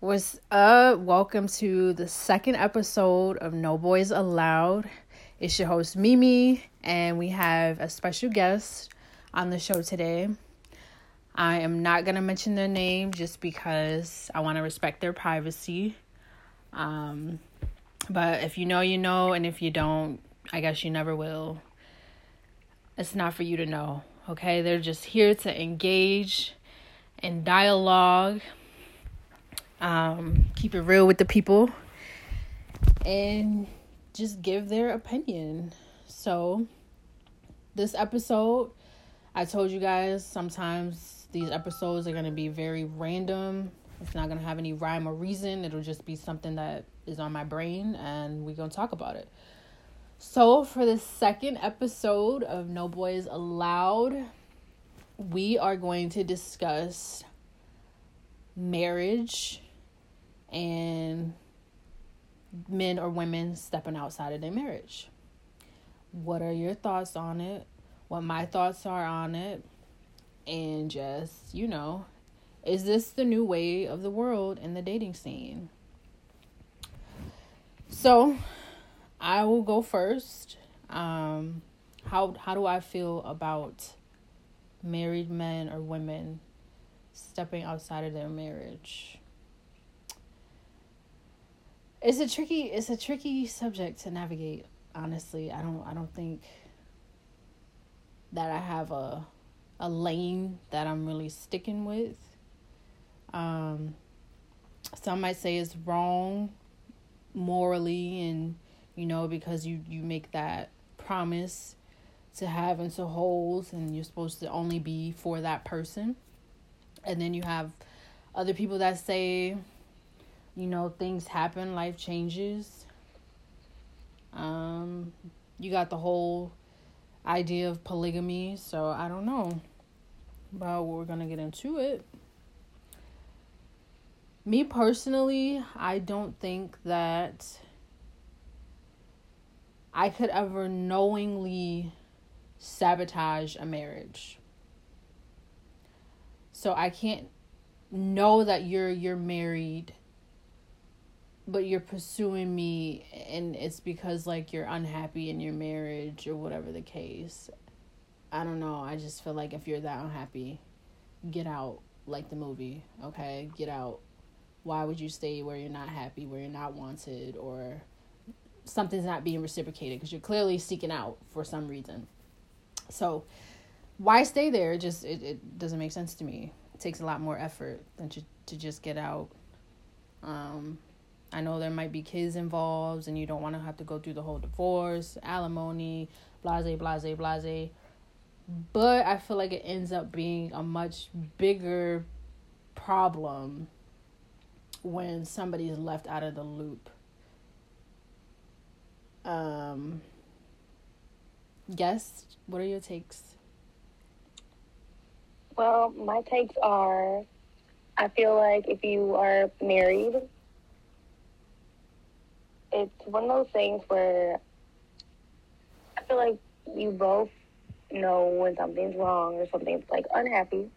What's up? Welcome to the second episode of No Boys Allowed. It's your host Mimi, and we have a special guest on the show today. I am not going to mention their name just because I want to respect their privacy. Um, but if you know, you know, and if you don't, I guess you never will. It's not for you to know, okay? They're just here to engage in dialogue um, keep it real with the people, and just give their opinion. So, this episode, I told you guys sometimes these episodes are going to be very random. It's not going to have any rhyme or reason. It'll just be something that is on my brain, and we're going to talk about it. So, for the second episode of No Boys Allowed, we are going to discuss marriage and men or women stepping outside of their marriage. What are your thoughts on it? What my thoughts are on it? And just, you know, is this the new way of the world in the dating scene? So, I will go first. Um, how how do I feel about married men or women stepping outside of their marriage? It's a tricky it's a tricky subject to navigate honestly. I don't i don't think that i have a a lane that i'm really sticking with. Um some might say it's wrong morally and you know because you you make that promise to have and to hold and you're supposed to only be for that person. And then you have other people that say you know, things happen, life changes. Um, you got the whole idea of polygamy, so I don't know. But we're gonna get into it. Me personally, I don't think that I could ever knowingly sabotage a marriage. So I can't know that you're you're married but you're pursuing me and it's because like you're unhappy in your marriage or whatever the case. I don't know. I just feel like if you're that unhappy, get out like the movie, okay? Get out. Why would you stay where you're not happy, where you're not wanted or something's not being reciprocated because you're clearly seeking out for some reason. So, why stay there? It just it, it doesn't make sense to me. It takes a lot more effort than to to just get out. Um I know there might be kids involved and you don't want to have to go through the whole divorce, alimony, blase, blase, blase. But I feel like it ends up being a much bigger problem when somebody is left out of the loop. Um, guess, what are your takes? Well, my takes are I feel like if you are married it's one of those things where I feel like you both know when something's wrong or something's like unhappy.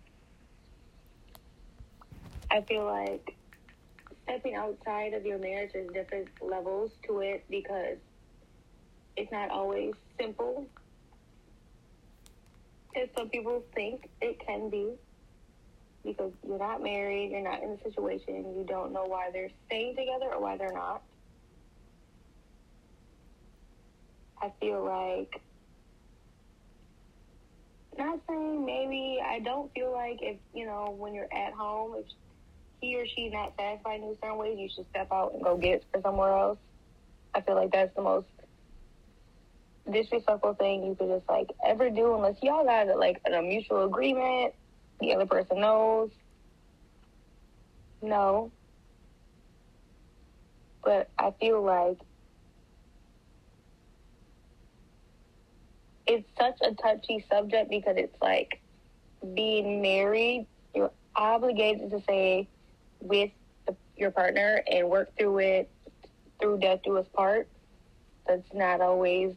I feel like stepping outside of your marriage, there's different levels to it because it's not always simple. As some people think it can be because you're not married, you're not in a situation, you don't know why they're staying together or why they're not. I feel like not saying maybe I don't feel like if you know when you're at home if he or she not satisfied in certain ways you should step out and go get for somewhere else. I feel like that's the most disrespectful thing you could just like ever do unless y'all got like a mutual agreement. The other person knows. No. But I feel like it's such a touchy subject because it's like being married, you're obligated to stay with the, your partner and work through it through death do us part. That's not always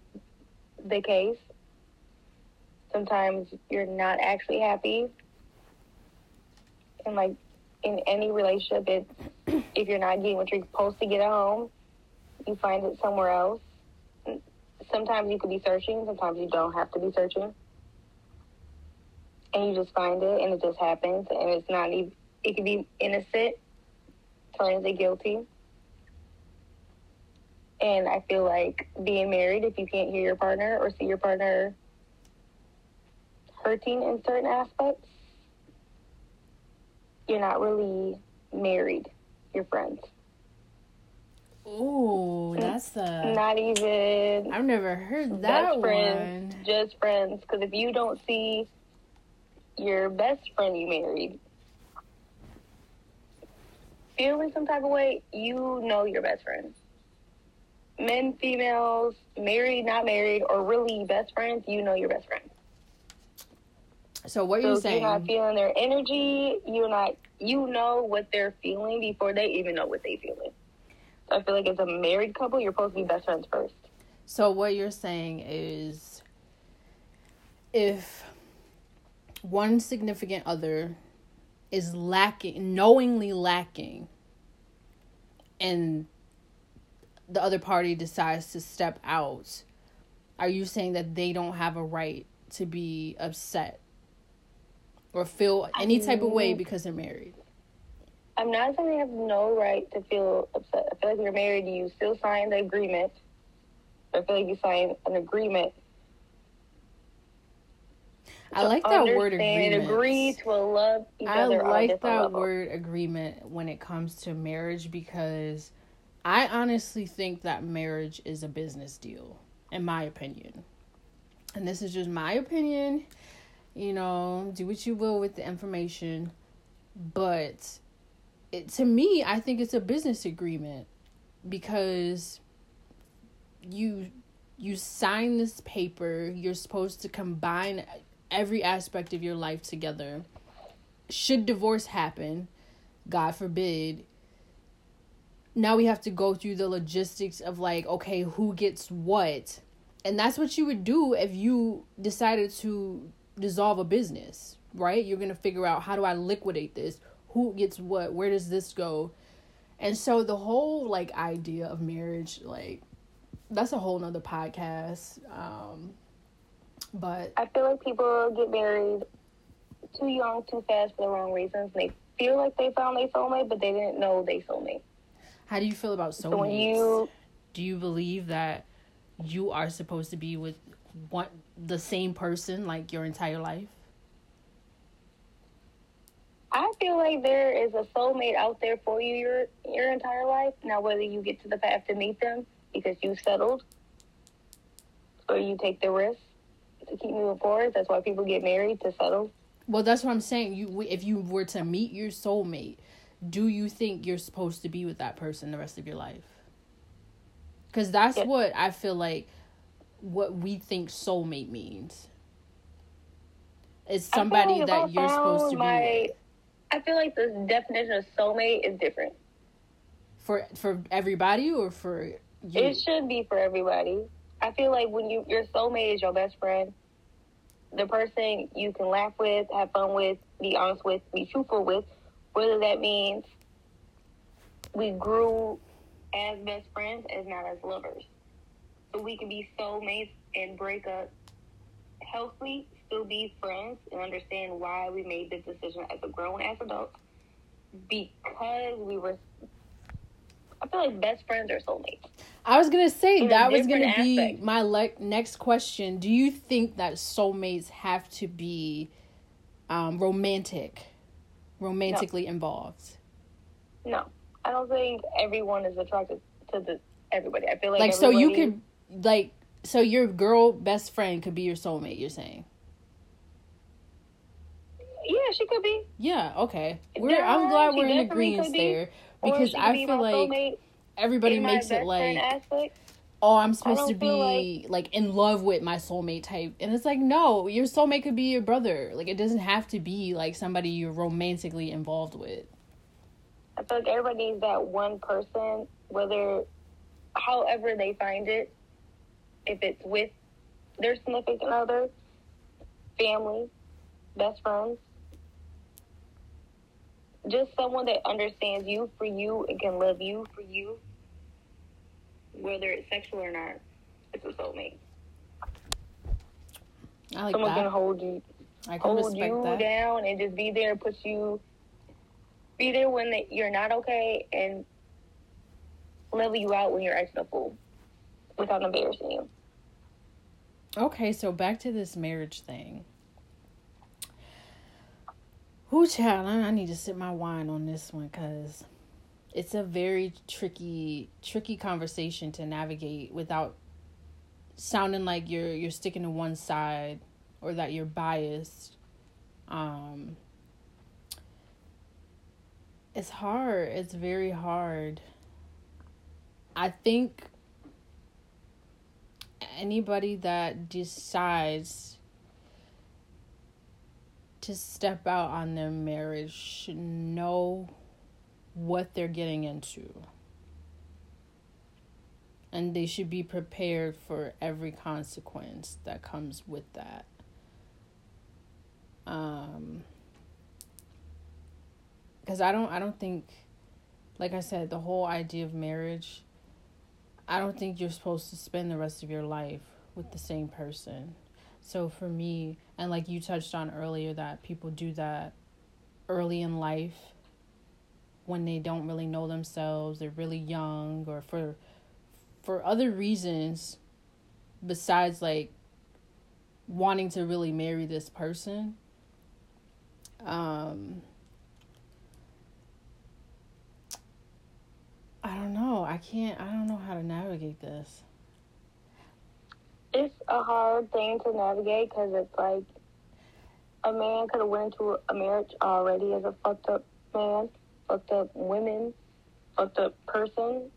the case. Sometimes you're not actually happy. And like in any relationship, it's if you're not getting what you're supposed to get at home, you find it somewhere else. Sometimes you could be searching, sometimes you don't have to be searching. And you just find it and it just happens and it's not even it could be innocent, turns it guilty. And I feel like being married, if you can't hear your partner or see your partner hurting in certain aspects, you're not really married. You're friends. Ooh, mm, that's the. Not even. I've never heard that friends, one. just friends. Because if you don't see your best friend you married feeling some type of way, you know your best friend. Men, females, married, not married, or really best friends, you know your best friend. So what So you're if you're not feeling their energy, you're not. You know what they're feeling before they even know what they're feeling. I feel like as a married couple, you're supposed to be best friends first. So what you're saying is, if one significant other is lacking, knowingly lacking, and the other party decides to step out, are you saying that they don't have a right to be upset or feel any type of way Mm. because they're married? I'm not saying they have no right to feel upset. I feel like you're married, you still sign the agreement. I feel like you sign an agreement. I like that word and agreement. agree to love each I other a like that level. word agreement when it comes to marriage because I honestly think that marriage is a business deal, in my opinion. And this is just my opinion. You know, do what you will with the information. But it, to me, I think it's a business agreement because you you sign this paper, you're supposed to combine every aspect of your life together. Should divorce happen, God forbid, now we have to go through the logistics of like, okay, who gets what? And that's what you would do if you decided to dissolve a business, right? You're going to figure out how do I liquidate this? Who gets what? Where does this go? And so the whole like idea of marriage, like that's a whole nother podcast. Um but I feel like people get married too young, too fast for the wrong reasons. They feel like they found their soulmate, but they didn't know they soulmate. how do you feel about soulmates? So when you do you believe that you are supposed to be with one the same person like your entire life? I feel like there is a soulmate out there for you your your entire life. Now, whether you get to the path to meet them because you settled, or you take the risk to keep moving forward. That's why people get married to settle. Well, that's what I'm saying. You if you were to meet your soulmate, do you think you're supposed to be with that person the rest of your life? Cuz that's Yeah. what I feel like what we think soulmate means. is somebody that you're supposed to be my- with. I feel like the definition of soulmate is different. For for everybody or for you? It should be for everybody. I feel like when you your soulmate is your best friend, the person you can laugh with, have fun with, be honest with, be truthful with, whether that means we grew as best friends as not as lovers. So we can be soulmates and break up healthy, still be friends and understand why we made this decision as a grown as adults. Because we were I feel like best friends are soulmates. I was gonna say in that was gonna different be my le- next question. Do you think that soulmates have to be um, romantic, romantically involved? No, I don't think everyone is attracted to the everybody. I feel like Like, so you could like so your girl best friend could be your soulmate. You're saying? Yeah, she could be. Yeah. Okay. We're I'm glad we're in agreement be. there because I be feel like everybody makes it like aspect. oh I'm supposed to be like, in love with my soulmate type, and it's like no, your soulmate could be your brother. Like it doesn't have to be like somebody you're romantically involved with. I feel like everybody needs that one person, whether however they find it, if it's with their significant other, family, best friends. Just someone that understands you for you and can love you for you, whether it's sexual or not. It's a soulmate. I like someone that. can hold you, I can hold you that. down, and just be there, and put you, be there when you're not okay, and level you out when you're acting a fool, without embarrassing you. Okay, so back to this marriage thing. Who child? I I need to sip my wine on this one because it's a very tricky, tricky conversation to navigate without sounding like you're you're sticking to one side or that you're biased. Um, it's hard. It's very hard. I think anybody that decides to step out on their marriage should know what they're getting into. And they should be prepared for every consequence that comes with that. Um because I don't I don't think like I said the whole idea of marriage I don't think you're supposed to spend the rest of your life with the same person. So for me, and like you touched on earlier, that people do that early in life when they don't really know themselves, they're really young, or for for other reasons besides like wanting to really marry this person. Um I don't know. I can't. I don't know how to navigate this. It's a hard thing to navigate because it's like a man could have went into a marriage already as a fucked up man, fucked up women, fucked up person,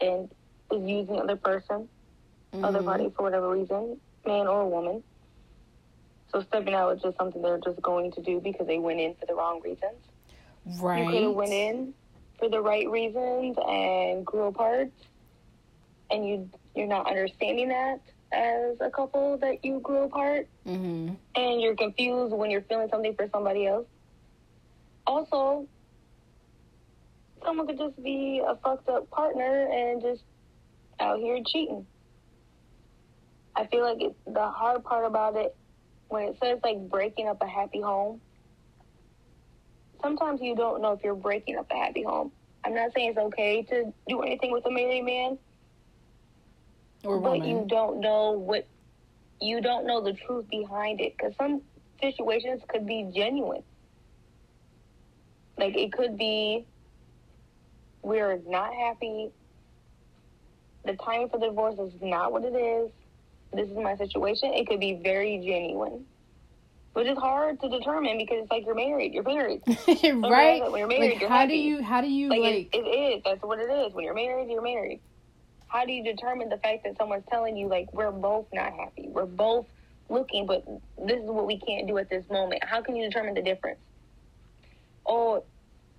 and is using the other person, other Mhm. party for whatever reason, man or woman. So stepping out is just something they're just going to do because they went in for the wrong reasons. Right. You could have went in for the right reasons and grew apart, and you you're not understanding that as a couple that you grew apart, Mm-hmm. and you're confused when you're feeling something for somebody else. Also, someone could just be a fucked up partner and just out here cheating. I feel like it, the hard part about it when it says like breaking up a happy home. Sometimes you don't know if you're breaking up a happy home. I'm not saying it's okay to do anything with a married man, Or but woman. you don't know what you don't know the truth behind it because some situations could be genuine. Like it could be we're not happy. The time for the divorce is not what it is. This is my situation. It could be very genuine, which is hard to determine because it's like you're married. You're married. right. When you're married, Like, you're how do you? How do you Like, like? it, it is. That's what it is. When you're married, you're married. How do you determine the fact that someone's telling you like we're both not happy? We're both looking, but this is what we can't do at this moment. How can you determine the difference? Oh,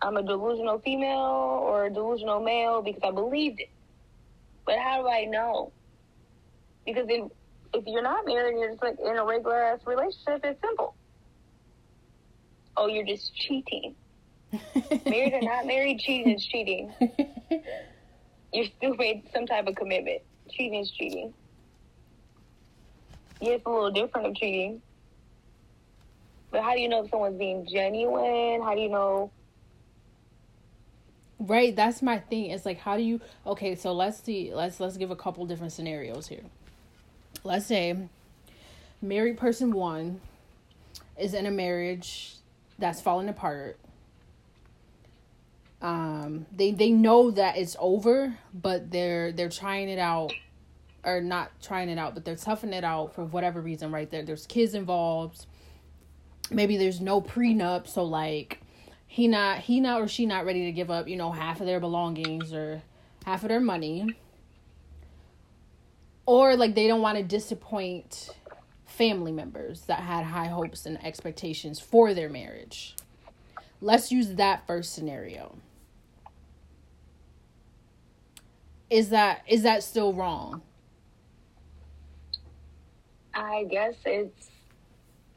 I'm a delusional female or a delusional male because I believed it. But how do I know? Because if if you're not married and you're just like in a regular ass relationship, it's simple. Oh, you're just cheating. Married or not married, cheating is cheating. You still made some type of commitment. Cheating is cheating. Yeah, it's a little different of cheating. But how do you know if someone's being genuine? How do you know? Right, that's my thing. It's like how do you Okay, so let's see. Let's let's give a couple different scenarios here. Let's say married person 1 is in a marriage that's falling apart. Um they they know that it's over, but they're they're trying it out or not trying it out, but they're toughing it out for whatever reason, right? There there's kids involved. Maybe there's no prenup, so like he not he not or she not ready to give up you know half of their belongings or half of their money or like they don't want to disappoint family members that had high hopes and expectations for their marriage let's use that first scenario is that is that still wrong? I guess it's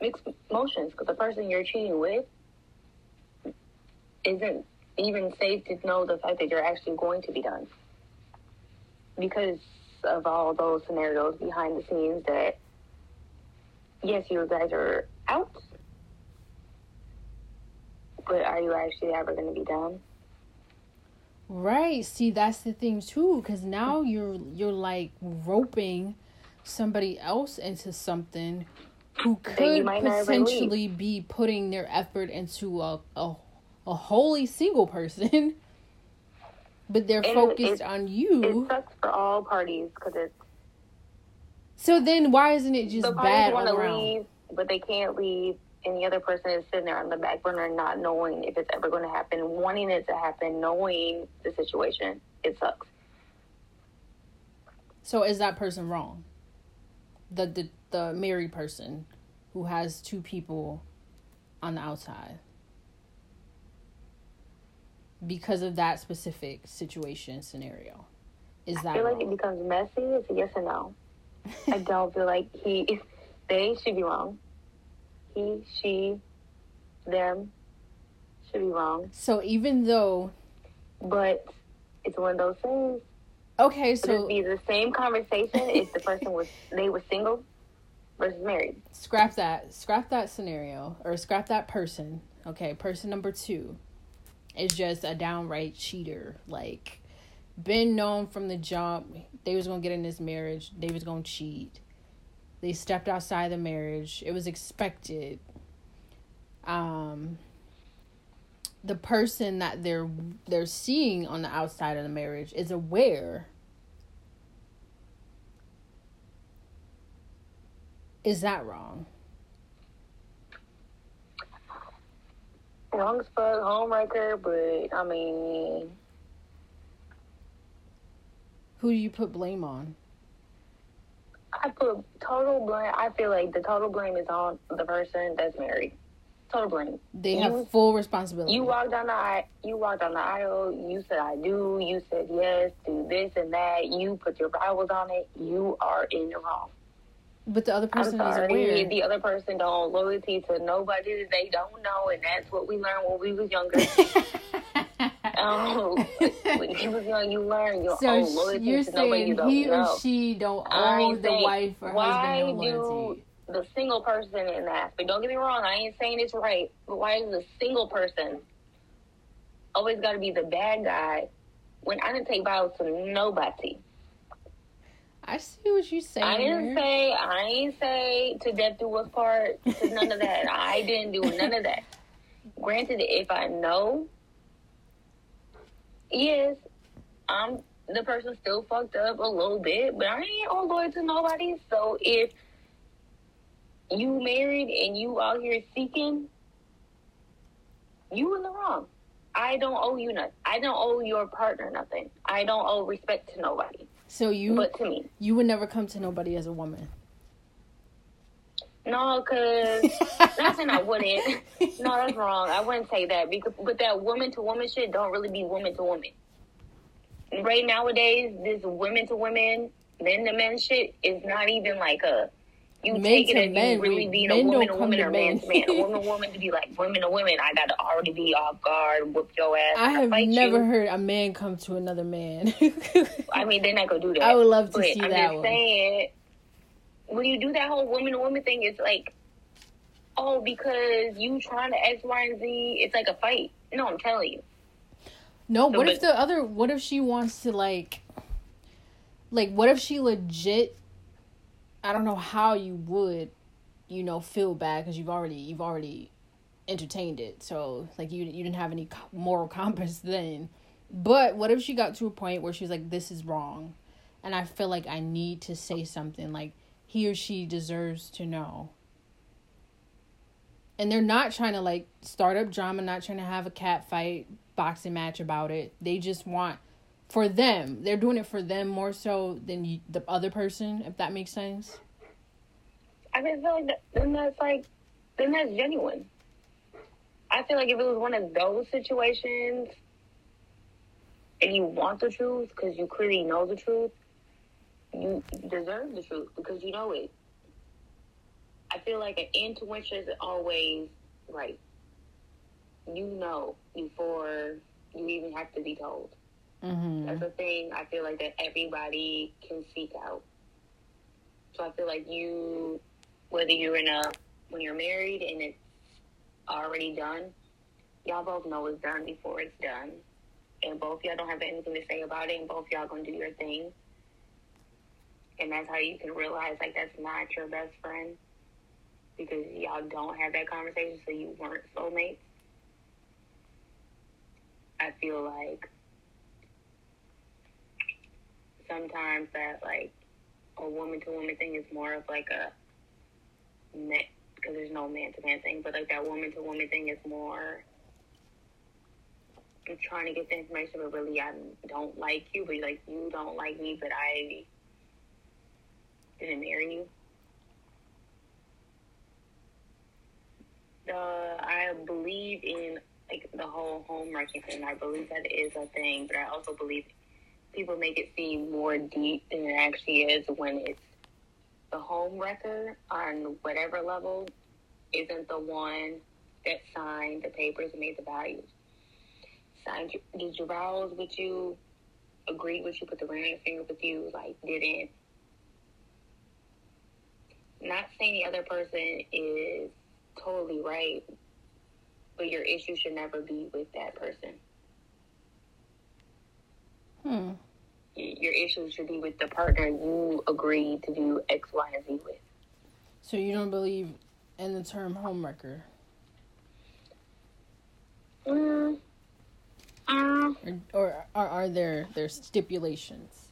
mixed emotions because the person you're cheating with isn't even safe to know the fact that you're actually going to be done. Because of all those scenarios behind the scenes that yes you guys are out but are you actually ever going to be done Right. See, that's the thing too, because now you're you're like roping somebody else into something who could potentially be putting their effort into a a, a wholly single person, but they're and focused on you. It sucks for all parties because it's. So then, why isn't it just the bad all around? Leave, but they can't leave and the other person is sitting there on the back burner not knowing if it's ever going to happen, wanting it to happen, knowing the situation. It sucks. So is that person wrong? The the the married person who has two people on the outside because of that specific situation scenario. Is that I feel wrong? like it becomes messy. It's a yes or no. I don't feel like he they should be wrong he, she, them should be wrong. So even though, but it's one of those things. Okay, so it'd be the same conversation if the person was they were single versus married. Scrap that. Scrap that scenario or scrap that person. Okay, person number two is just a downright cheater. Like, been known from the jump they was gonna get in this marriage. They was gonna cheat. They stepped outside the marriage. It was expected. Um, the person that they're they're seeing on the outside of the marriage is aware. Is that wrong? Wrong spot, homewrecker, but I mean, who do you put blame on? I put total blame. I feel like the total blame is on the person that's married. Total blame. They have you, full responsibility. You walked down the aisle. You walked down the aisle. You said I do. You said yes. Do this and that. You put your Bibles on it. You are in the wrong. But the other person I'm sorry, is aware. The other person don't loyalty to nobody that they don't know, and that's what we learned when we was younger. um, when you was young, you learn your so own loyalty you're to nobody you he know. or she don't owe the wife or husband no loyalty. the single person in that But Don't get me wrong, I ain't saying it's right, but why is the single person always got to be the bad guy when I didn't take vows to nobody? I see what you're saying. I didn't say I ain't say to death do us part. To none of that. I didn't do none of that. Granted, if I know, yes, I'm the person still fucked up a little bit, but I ain't all loyal to nobody. So if you married and you out here seeking, you in the wrong. I don't owe you nothing. I don't owe your partner nothing. I don't owe respect to nobody. So you, but to me, you would never come to nobody as a woman. No, because nothing. I wouldn't. No, that's wrong. I wouldn't say that because, but that woman to woman shit don't really be woman to woman. Right nowadays, this women to women, men to men shit is not even like a you men take it as men, you really being a woman to woman or man to man. A woman to woman to be like women to women. I gotta already be off guard, and whoop your ass. I have never you. heard a man come to another man. I mean, they're not gonna do that. I would love to but see I'm that. Just one. saying, when you do that whole woman to woman thing, it's like, oh, because you trying to X, Y, and Z. It's like a fight. No, I'm telling you. No, so, what but, if the other? What if she wants to like? Like, what if she legit I don't know how you would, you know, feel bad because you've already you've already entertained it. So like you you didn't have any moral compass then. But what if she got to a point where she's like, "This is wrong," and I feel like I need to say something like he or she deserves to know. And they're not trying to like start up drama, not trying to have a cat fight, boxing match about it. They just want for them. They're doing it for them more so than you, the other person, if that makes sense. I mean, feel like that, then that's like, then that's genuine. I feel like if it was one of those situations and you want the truth because you clearly know the truth, you deserve the truth because you know it. I feel like an intuition is always right. you know before you even have to be told. Mm-hmm. That's a thing I feel like that everybody can seek out. So I feel like you, whether you're in a when you're married and it's already done, y'all both know it's done before it's done, and both y'all don't have anything to say about it, and both y'all gonna do your thing. And that's how you can realize like that's not your best friend because y'all don't have that conversation, so you weren't soulmates. I feel like sometimes that like a woman to woman thing is more of like a because there's no man to man thing, but like that woman to woman thing is more. I'm trying to get the information, but really I don't like you, but like you don't like me, but I didn't marry you. The I believe in like the whole home wrecking thing. I believe that is a thing, but I also believe people make it seem more deep than it actually is when it's the home wrecker on whatever level isn't the one that signed the papers and made the values. Signed your, did your vows with you, agreed with you, put the ring finger with you, like didn't. Not saying the other person is totally right, but your issue should never be with that person. Hmm. Your issue should be with the partner you agreed to do X, Y, and Z with. So you don't believe in the term homewrecker? Mm. Um, Or, or are, are there there stipulations?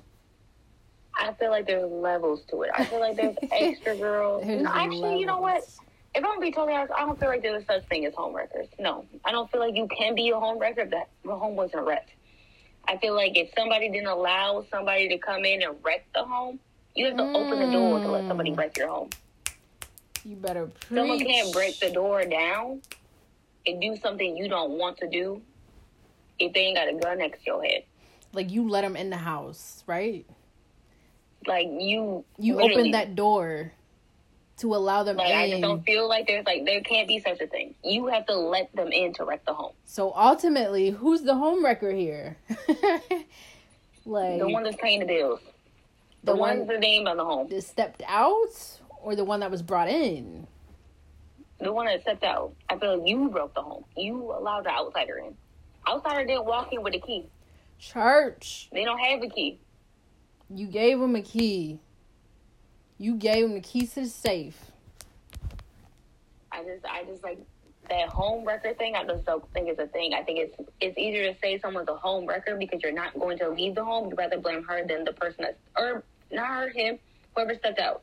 I feel like there's levels to it. I feel like there's extra girls. There's no, actually, you know what? If I'm gonna be totally honest, I don't feel like there's such thing as home wreckers. No, I don't feel like you can be a home wrecker if that the home wasn't wrecked. I feel like if somebody didn't allow somebody to come in and wreck the home, you have to open the door to let somebody Mm. wreck your home. You better preach. Someone can't break the door down and do something you don't want to do if they ain't got a gun next to your head. Like you let them in the house, right? Like you, You open that door to allow them Like I just don't feel like there's like there can't be such a thing. You have to let them in to wreck the home. So ultimately, who's the home wrecker here? like The one that's paying the bills. The, The one- one's the name on the home. that stepped out, or the one that was brought in? The one that stepped out. I feel like you broke the home. You allowed the outsider in. Outsider didn't walk in with a key. Church. They don't have a key. You gave him a key. You gave him the keys to the safe. I just, I just like that home wrecker thing. I just don't think it's a thing. I think it's it's easier to say someone's a home wrecker because you're not going to leave the home. You'd rather blame her than the person that's or not her, him, whoever stepped out.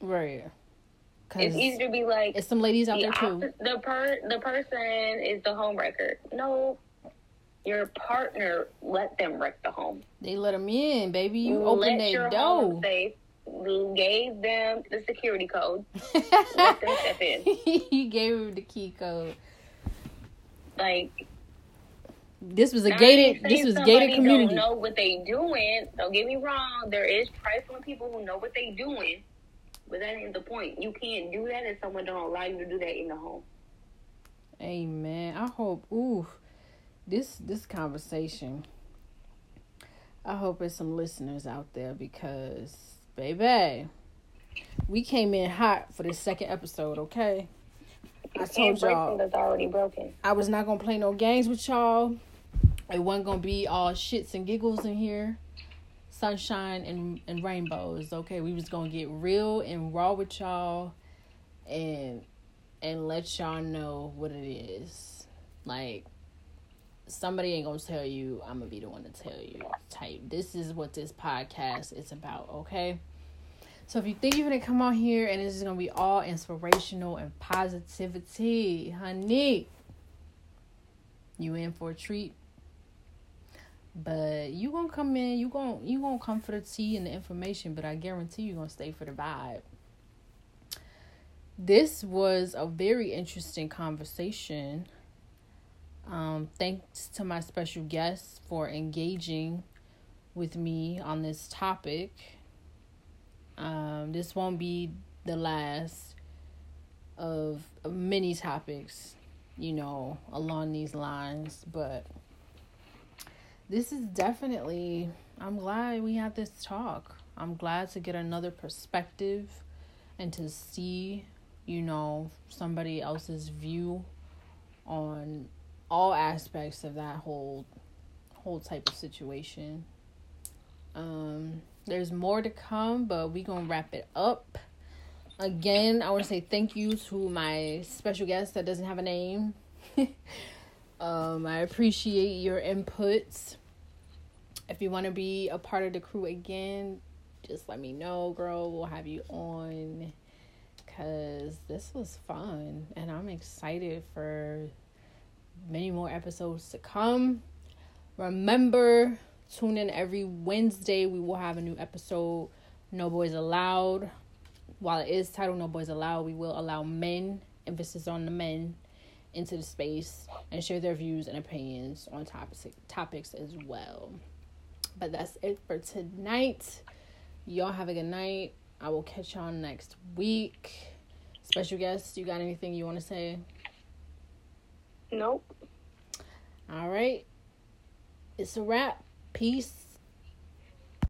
Right. It's easier to be like it's some ladies out the there too. the per the person is the home wrecker. No, your partner let them wreck the home. They let them in, baby. You open their home door. safe. You gave them the security code. Let them step in. you gave him the key code. Like This was a gated. This was gated community. Don't know what they doing. Don't get me wrong. There is trifling people who know what they doing, but that ain't the point. You can't do that if someone don't allow you to do that in the home. Amen. I hope. Ooh, this this conversation. I hope there's some listeners out there because, baby, we came in hot for this second episode. Okay, I told y'all that's already broken. I was not gonna play no games with y'all. It wasn't gonna be all shits and giggles in here, sunshine and and rainbows. Okay, we was gonna get real and raw with y'all, and and let y'all know what it is. Like somebody ain't gonna tell you. I'm gonna be the one to tell you. Type. This is what this podcast is about. Okay. So if you think you're gonna come on here and this is gonna be all inspirational and positivity, honey, you in for a treat. But you gonna come in, you gonna you gonna come for the tea and the information, but I guarantee you gonna stay for the vibe. This was a very interesting conversation. Um, thanks to my special guests for engaging with me on this topic. Um, this won't be the last of, many topics you know, along these lines. But this is definitely, I'm glad we had this talk. I'm glad to get another perspective and to see, you know, somebody else's view on all aspects of that whole whole type of situation. Um there's more to come, but we to wrap it up. Again, I want to say thank you to my special guest that doesn't have a name. um I appreciate your inputs. If you want to be a part of the crew again, just let me know, girl. We'll have you on because this was fun and I'm excited for many more episodes to come. Remember, tune in every Wednesday. We will have a new episode. No Boys Allowed. While it is titled No Boys Allowed, we will allow men, emphasis on the men, into the space and share their views and opinions on topics topics as well. But that's it for tonight. Y'all have a good night. I will catch y'all next week. Special guest, you got anything you want to say? Nope. All right. It's a wrap. Peace.